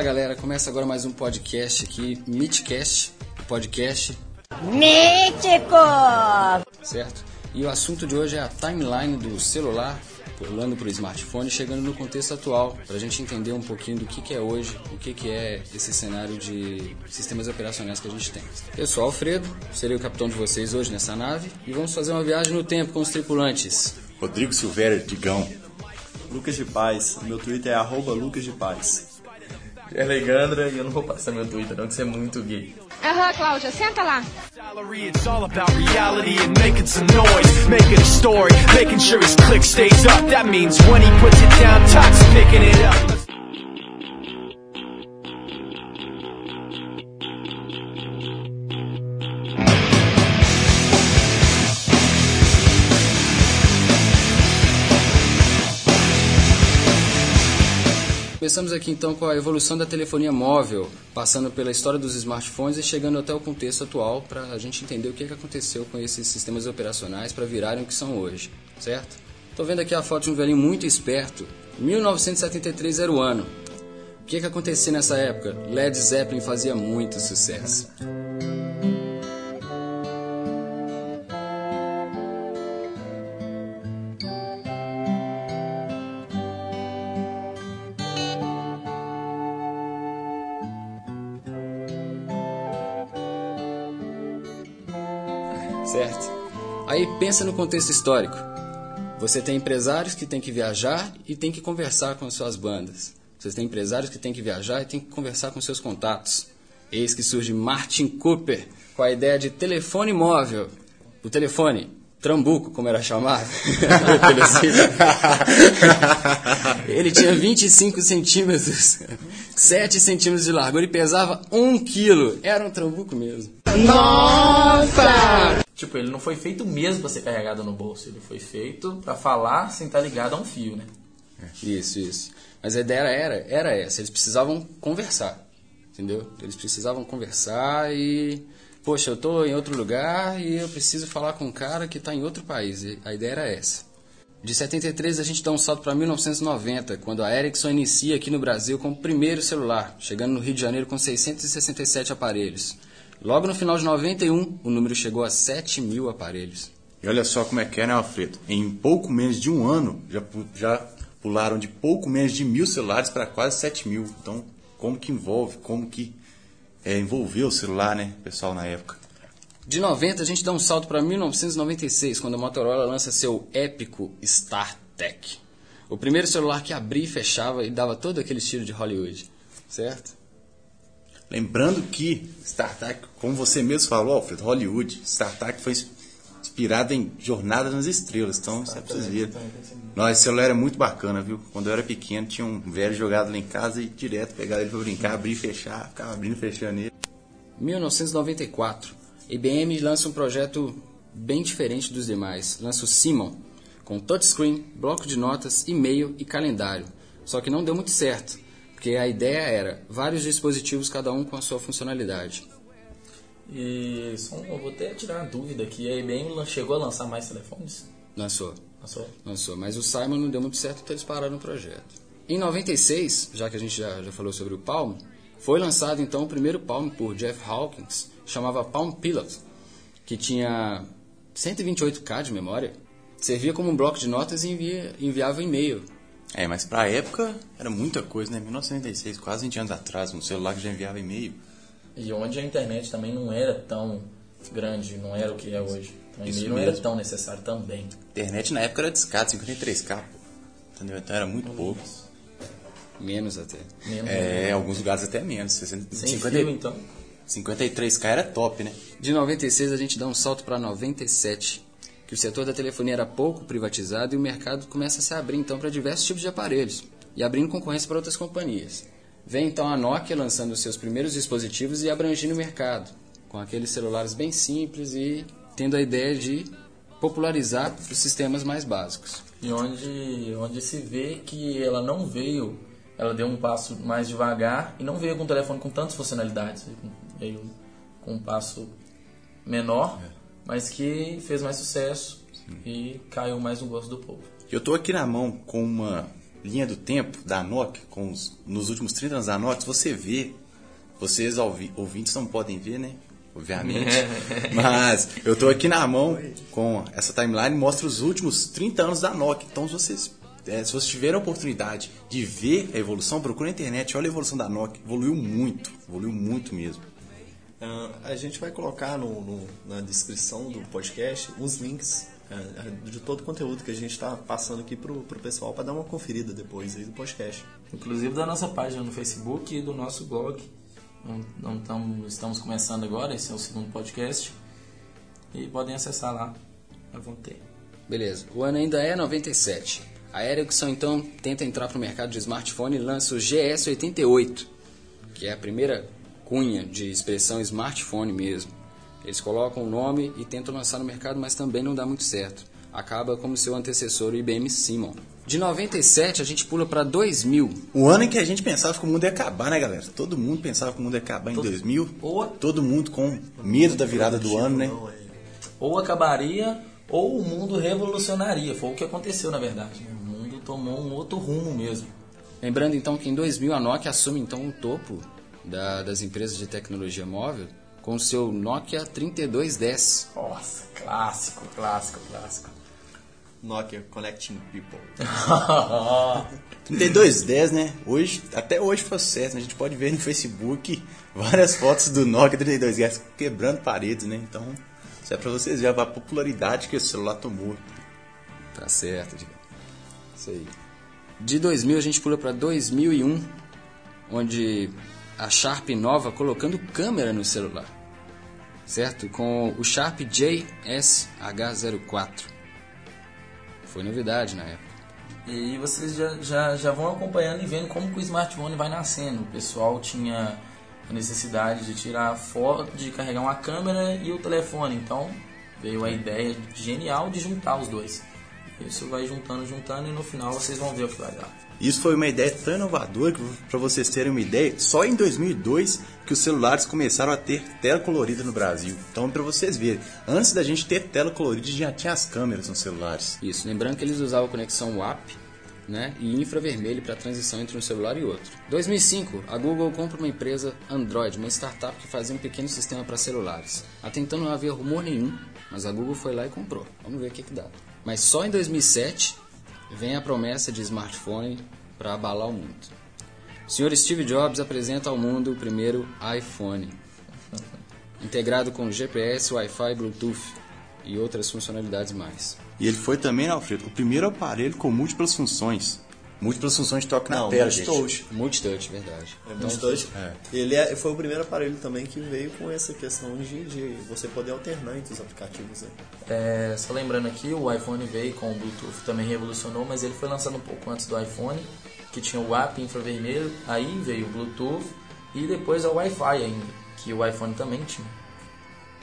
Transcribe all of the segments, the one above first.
Fala galera, começa agora mais um podcast aqui, Meetcast, podcast. Mítico! Certo? E o assunto de hoje é a timeline do celular pulando para o smartphone, chegando no contexto atual, para a gente entender um pouquinho do que, que é hoje, o que, que é esse cenário de sistemas operacionais que a gente tem. Eu sou Alfredo, serei o capitão de vocês hoje nessa nave e vamos fazer uma viagem no tempo com os tripulantes. Rodrigo Silveira, Digão. Lucas de Paz, meu Twitter é arroba Lucas de Paz. É Legandra e eu não vou passar meu Twitter, não, que você é muito gay. Aham, Cláudia, senta lá. It's all about reality and making some noise, making a story, making sure his click stays up. That means when he puts it down, Tox picking it up. Começamos aqui então com a evolução da telefonia móvel, passando pela história dos smartphones e chegando até o contexto atual para a gente entender o que, que aconteceu com esses sistemas operacionais para virarem o que são hoje, certo? Estou vendo aqui a foto de um velhinho muito esperto. 1973 era o ano. O que, que acontecia nessa época? Led Zeppelin fazia muito sucesso. Pensa no contexto histórico. Você tem empresários que têm que viajar e têm que conversar com as suas bandas. Você tem empresários que têm que viajar e têm que conversar com seus contatos. Eis que surge Martin Cooper com a ideia de telefone móvel. O telefone, trambuco, como era chamado. Ele tinha 25 centímetros, 7 centímetros de largura e pesava 1 quilo. Era um trambuco mesmo. Tipo, ele não foi feito mesmo pra ser carregado no bolso, ele foi feito pra falar sem estar ligado a um fio, né? Isso, isso. Mas a ideia era, era essa, eles precisavam conversar, entendeu? Eles precisavam conversar e... Poxa, eu tô em outro lugar e eu preciso falar com um cara que está em outro país. A ideia era essa. De 73 a gente dá um salto para 1990, quando a Ericsson inicia aqui no Brasil com o primeiro celular, chegando no Rio de Janeiro com 667 aparelhos. Logo no final de 91, o número chegou a 7 mil aparelhos. E olha só como é que é, né, Alfredo? Em pouco menos de um ano, já, já pularam de pouco menos de mil celulares para quase 7 mil. Então, como que envolve, como que é, envolveu o celular, né, pessoal, na época? De 90 a gente dá um salto para 1996, quando a Motorola lança seu épico StarTech. O primeiro celular que abria e fechava e dava todo aquele estilo de Hollywood, certo? Lembrando que StarTAC, como você mesmo falou, Alfredo, Hollywood, StarTAC foi inspirado em Jornada nas Estrelas, então você precisa ver. Nossa, esse celular era muito bacana, viu? Quando eu era pequeno, tinha um velho jogado lá em casa e direto pegava ele pra brincar, abrir e fechar, ficava abrindo e fechando ele. 1994, a IBM lança um projeto bem diferente dos demais. Lança o Simon, com touchscreen, bloco de notas, e-mail e calendário. Só que não deu muito certo, porque a ideia era vários dispositivos, cada um com a sua funcionalidade. E só eu vou até tirar uma dúvida aqui, a IBM chegou a lançar mais telefones? Lançou. Lançou? lançou, mas o Simon não deu muito certo, então eles pararam o projeto. Em 96, já que a gente já, já falou sobre o Palm, foi lançado então o primeiro Palm por Jeff Hawkins, chamava Palm Pilot, que tinha 128K de memória, servia como um bloco de notas e envia, enviava e-mail. É, mas pra época era muita coisa, né? 1996, quase 20 anos atrás, um celular que já enviava e-mail. E onde a internet também não era tão grande, não era o que é hoje. Então, Isso e-mail não era tão necessário também. Internet na época era discado, 53k, pô. Entendeu? Então era muito pouco. Menos até. Mesmo É, alguns lugares até menos. 60, sem 50 fio, então. 53k era top, né? De 96 a gente dá um salto para 97, que o setor da telefonia era pouco privatizado e o mercado começa a se abrir então para diversos tipos de aparelhos e abrindo concorrência para outras companhias. Vem então a Nokia lançando seus primeiros dispositivos e abrangindo o mercado, com aqueles celulares bem simples e tendo a ideia de popularizar os sistemas mais básicos. E onde, onde se vê que ela não veio, ela deu um passo mais devagar e não veio com um telefone com tantas funcionalidades. Veio com um passo menor, mas que fez mais sucesso e caiu mais no gosto do povo. Eu tô aqui na mão com uma linha do tempo da Nokia, com os, nos últimos 30 anos da Nokia, você vê, vocês ouvi- ouvintes não podem ver, né? Obviamente. Mas eu tô aqui na mão com essa timeline mostra os últimos 30 anos da Nokia. Então, se vocês, é, se vocês tiverem a oportunidade de ver a evolução, procura na internet, olha a evolução da Nokia. Evoluiu muito, evoluiu muito mesmo. Ah, a gente vai colocar no- no- na descrição do podcast os links ah, de todo o conteúdo que a gente está passando aqui pro, pro pessoal para dar uma conferida depois aí do podcast. Inclusive da nossa página no Facebook e do nosso blog. Não, não tamo- estamos começando agora, esse é o segundo podcast. E podem acessar lá à vontade. Beleza. O ano ainda é 97. A Ericsson então tenta entrar para o mercado de smartphone e lança o GS88, que é a primeira cunha de expressão smartphone mesmo. Eles colocam o nome e tentam lançar no mercado, mas também não dá muito certo. Acaba como seu antecessor, o IBM Simon. De 97 a gente pula para 2000. O ano em que a gente pensava que o mundo ia acabar, né, galera? Todo mundo pensava que o mundo ia acabar em 2000. Ou- Todo mundo com medo da virada do ano, né? Ou acabaria, ou o mundo revolucionaria. Foi o que aconteceu, na verdade. O mundo tomou um outro rumo mesmo. Lembrando então que em 2000 a Nokia assume então o topo da- das empresas de tecnologia móvel com o seu Nokia 3210. Nossa, clássico, clássico, clássico. Nokia Connecting People. 3210, né? Hoje, até hoje foi sucesso, né? A gente pode ver no Facebook várias fotos do Nokia 3210 quebrando paredes, né? Então, isso é pra vocês verem a popularidade que esse celular tomou. Tá certo, Diego. Isso aí. De 2000 a gente pula para 2001, onde a Sharp inova colocando câmera no celular. Certo? Com o Sharp JSH04. Foi novidade na época. E vocês já, já, já vão acompanhando e vendo como o smartphone vai nascendo. O pessoal tinha a necessidade de tirar foto, de carregar uma câmera e o telefone. Então veio a ideia genial de juntar os dois. Isso vai juntando, juntando e no final vocês vão ver o que vai dar. Isso foi uma ideia tão inovadora que, para vocês terem uma ideia, só em 2002 que os celulares começaram a ter tela colorida no Brasil. Então, para vocês verem, antes da gente ter tela colorida, já tinha as câmeras nos celulares. Isso, lembrando que eles usavam conexão WAP né, e infravermelho para a transição entre um celular e outro. 2005, a Google compra uma empresa Android, uma startup que fazia um pequeno sistema para celulares. Até então não havia rumor nenhum, mas a Google foi lá e comprou. Vamos ver o que, que dá. Mas só em 2007 vem a promessa de smartphone para abalar o mundo. O senhor Steve Jobs apresenta ao mundo o primeiro iPhone, integrado com GPS, Wi-Fi, Bluetooth e outras funcionalidades mais. E ele foi também, Alfredo, o primeiro aparelho com múltiplas funções. Múltiplas funções de toque na Não, tela, multitouch. gente. Multitouch, verdade. É multitouch. Ele é- foi o primeiro aparelho também que veio com essa questão de, de você poder alternar entre os aplicativos. Né? É, só lembrando aqui, o iPhone veio com o Bluetooth, também revolucionou, mas ele foi lançado um pouco antes do iPhone, que tinha o WAP infravermelho, aí veio o Bluetooth e depois o Wi-Fi ainda, que o iPhone também tinha.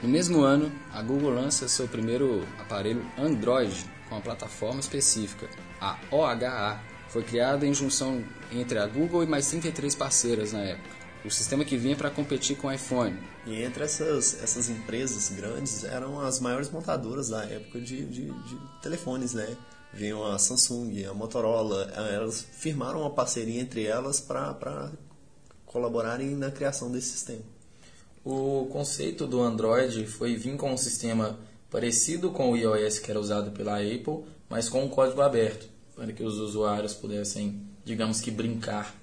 No mesmo ano, a Google lança seu primeiro aparelho Android com a plataforma específica, a OHA. Foi criada em junção entre a Google e mais 33 parceiras na época. O sistema que vinha para competir com o iPhone. E entre essas, essas empresas grandes eram as maiores montadoras da época de, de, de telefones, né? Vinham a Samsung, a Motorola, eh, elas firmaram uma parceria entre elas para colaborarem na criação desse sistema. O conceito do Android foi vir com um sistema parecido com o iOS que era usado pela Apple, mas com um código aberto, para que os usuários pudessem, digamos que, brincar.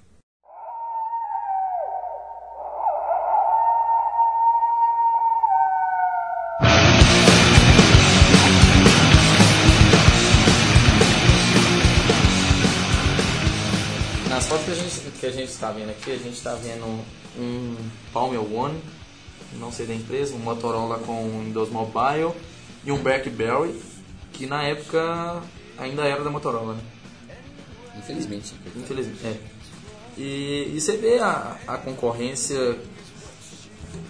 Nas fotos que a gente que a gente está vendo aqui, a gente está vendo um Palm One, não sei da empresa, um Motorola com Windows Mobile e um BlackBerry, que na época ainda era da Motorola, né? Infelizmente. Infelizmente, é. E, e você vê a, a concorrência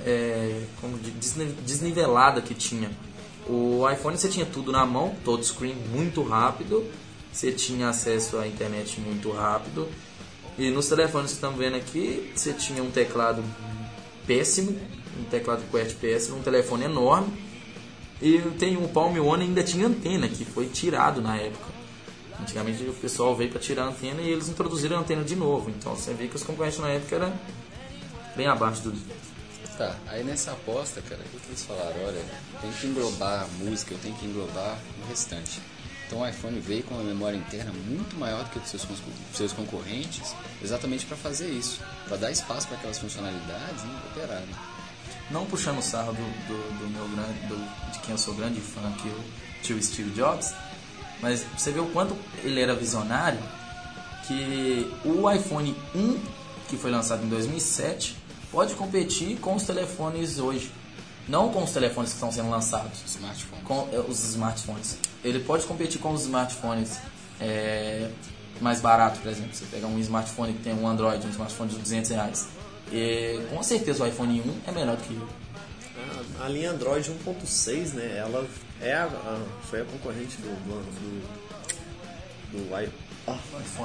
é, como de- desni- desnivelada que tinha. O iPhone você tinha tudo na mão, touchscreen muito rápido, você tinha acesso à internet muito rápido. E nos telefones que estamos vendo aqui, você tinha um teclado péssimo, um teclado QWERTY péssimo, um telefone enorme. E tem o Palm One ainda tinha antena, que foi tirado na época. Antigamente o pessoal veio para tirar a antena e eles introduziram a antena de novo. Então você vê que os concorrentes na época eram bem abaixo do. Tá, aí nessa aposta, cara, o que eles falaram? Olha, tem que englobar a música, eu tenho que englobar o restante. Então o iPhone veio com uma memória interna muito maior do que os seus, seus concorrentes, exatamente para fazer isso, para dar espaço para aquelas funcionalidades né, operarem. Não puxando o sarro do, do, do meu grande, do- de quem eu sou grande fã, que o tio Steve Jobs, mas você vê o quanto ele era visionário, que o iPhone 1, que foi lançado em 2007, pode competir com os telefones hoje. Não com os telefones que estão sendo lançados, Smartphone. com é, os smartphones. Ele pode competir com os smartphones é, mais baratos, por exemplo. Você pegar um smartphone que tem um Android, um smartphone de 200 reais. E, com certeza o iPhone 1 é melhor do que ele. A, a linha Android 1.6, né? Ela é a, a- foi a concorrente do do, do, do i- ah,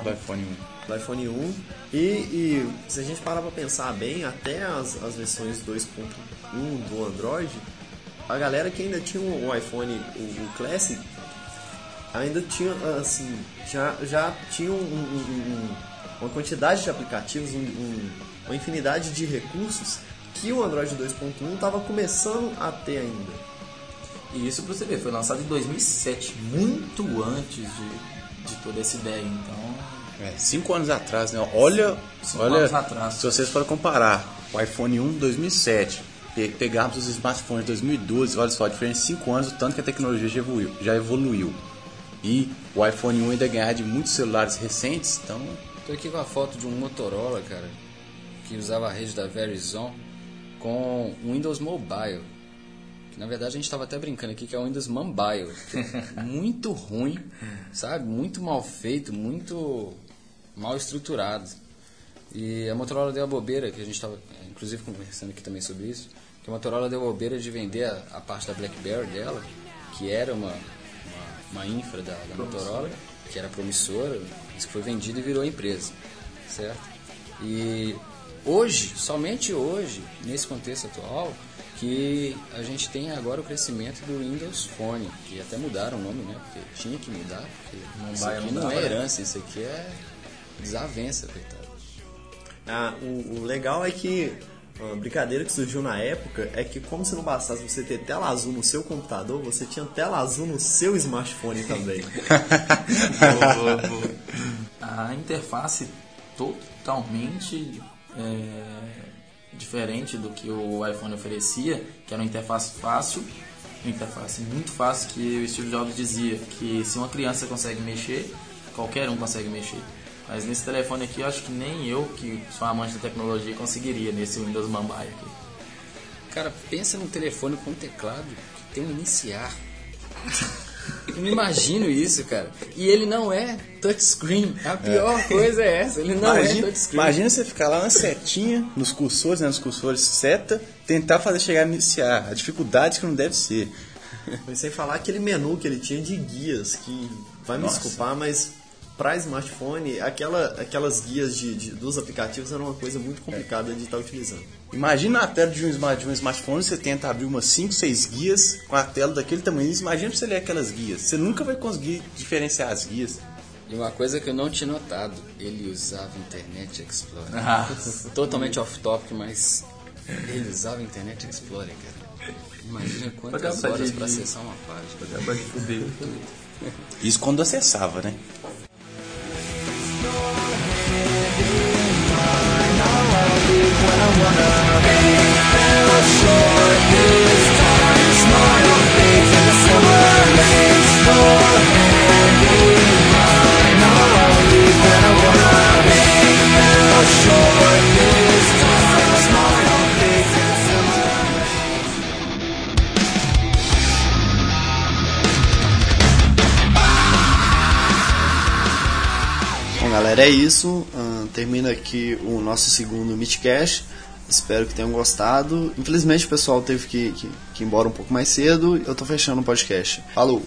Do iPhone 1. do iPhone 1 e, e se a gente parar pra pensar bem, até as, as versões 2.1 do Android, a galera que ainda tinha o iPhone, o, o Classic, ainda tinha, assim, já, já tinha um- um- um- um- uma quantidade de aplicativos, um- um- uma infinidade de recursos que o Android 2.1 estava começando a ter ainda. E isso pra você ver, foi lançado em 2007, muito antes de, de toda essa ideia. Então, É, cinco anos atrás, né? Olha, Cinco olha anos atrás. se vocês forem comparar o iPhone 1 2007, pe- pegarmos os smartphones de 2012, olha só, a diferença de 5 anos, o tanto que a tecnologia já evoluiu, já evoluiu. E o iPhone 1 ainda ganhar de muitos celulares recentes, então Tô aqui com a foto de um Motorola, cara, que usava a rede da Verizon com o Windows Mobile. Que na verdade a gente estava até brincando aqui que é o Windows Mobile. que é muito ruim, sabe? Muito mal feito, muito mal estruturado. E a Motorola deu a bobeira, que a gente estava inclusive conversando aqui também sobre isso, que a Motorola deu a bobeira de vender a, a parte da BlackBerry dela, que era uma, uma, uma infra da, da Motorola, que era promissora, isso foi vendido e virou empresa, certo? E hoje, somente hoje, nesse contexto atual, que a gente tem agora o crescimento do Windows Phone, que até mudaram o nome, né? Porque tinha que mudar, porque isso vai, aqui não não é pra- herança, isso aqui é desavença, coitado. Ah, o, o legal é que a brincadeira que surgiu na época é que como se não bastasse você ter tela azul no seu computador, você tinha tela azul no seu smartphone também. a interface totalmente é, diferente do que o iPhone oferecia, que era uma interface fácil, uma interface muito fácil, que o Steve Jobs dizia que se uma criança consegue mexer, qualquer um consegue mexer. Mas nesse telefone aqui, eu acho que nem eu, que sou amante da tecnologia, conseguiria nesse Windows Mobile aqui. Cara, pensa num telefone com teclado que tem um iniciar. Eu não imagino isso, cara. E ele não é touchscreen. A pior coisa é essa. Ele não é imagina, touchscreen. imagina você ficar lá na setinha, nos cursores, né, nos cursores seta, tentar fazer chegar a iniciar. A dificuldade que não deve ser. Mas sem falar aquele menu que ele tinha de guias, que vai me Nossa. desculpar, mas para smartphone, aquela, aquelas guias de, de- dos aplicativos eram uma coisa muito complicada de estar utilizando. Imagina a tela de um, de um smartphone, você tenta abrir umas 5, 6 guias com a tela daquele tamanho. Imagina você ler aquelas guias. Você nunca vai conseguir diferenciar as guias. E uma coisa que eu não tinha notado, ele usava Internet Explorer. Ah. Totalmente off-topic, mas ele usava Internet Explorer, cara. Imagina quantas horas para acessar uma página. Isso quando acessava, né? Bom, galera, é isso. Ahn, termina aqui o nosso segundo Meetcast. Espero que tenham gostado. Infelizmente, o pessoal teve que, que, que ir embora um pouco mais cedo. Eu tô fechando o podcast. Falou!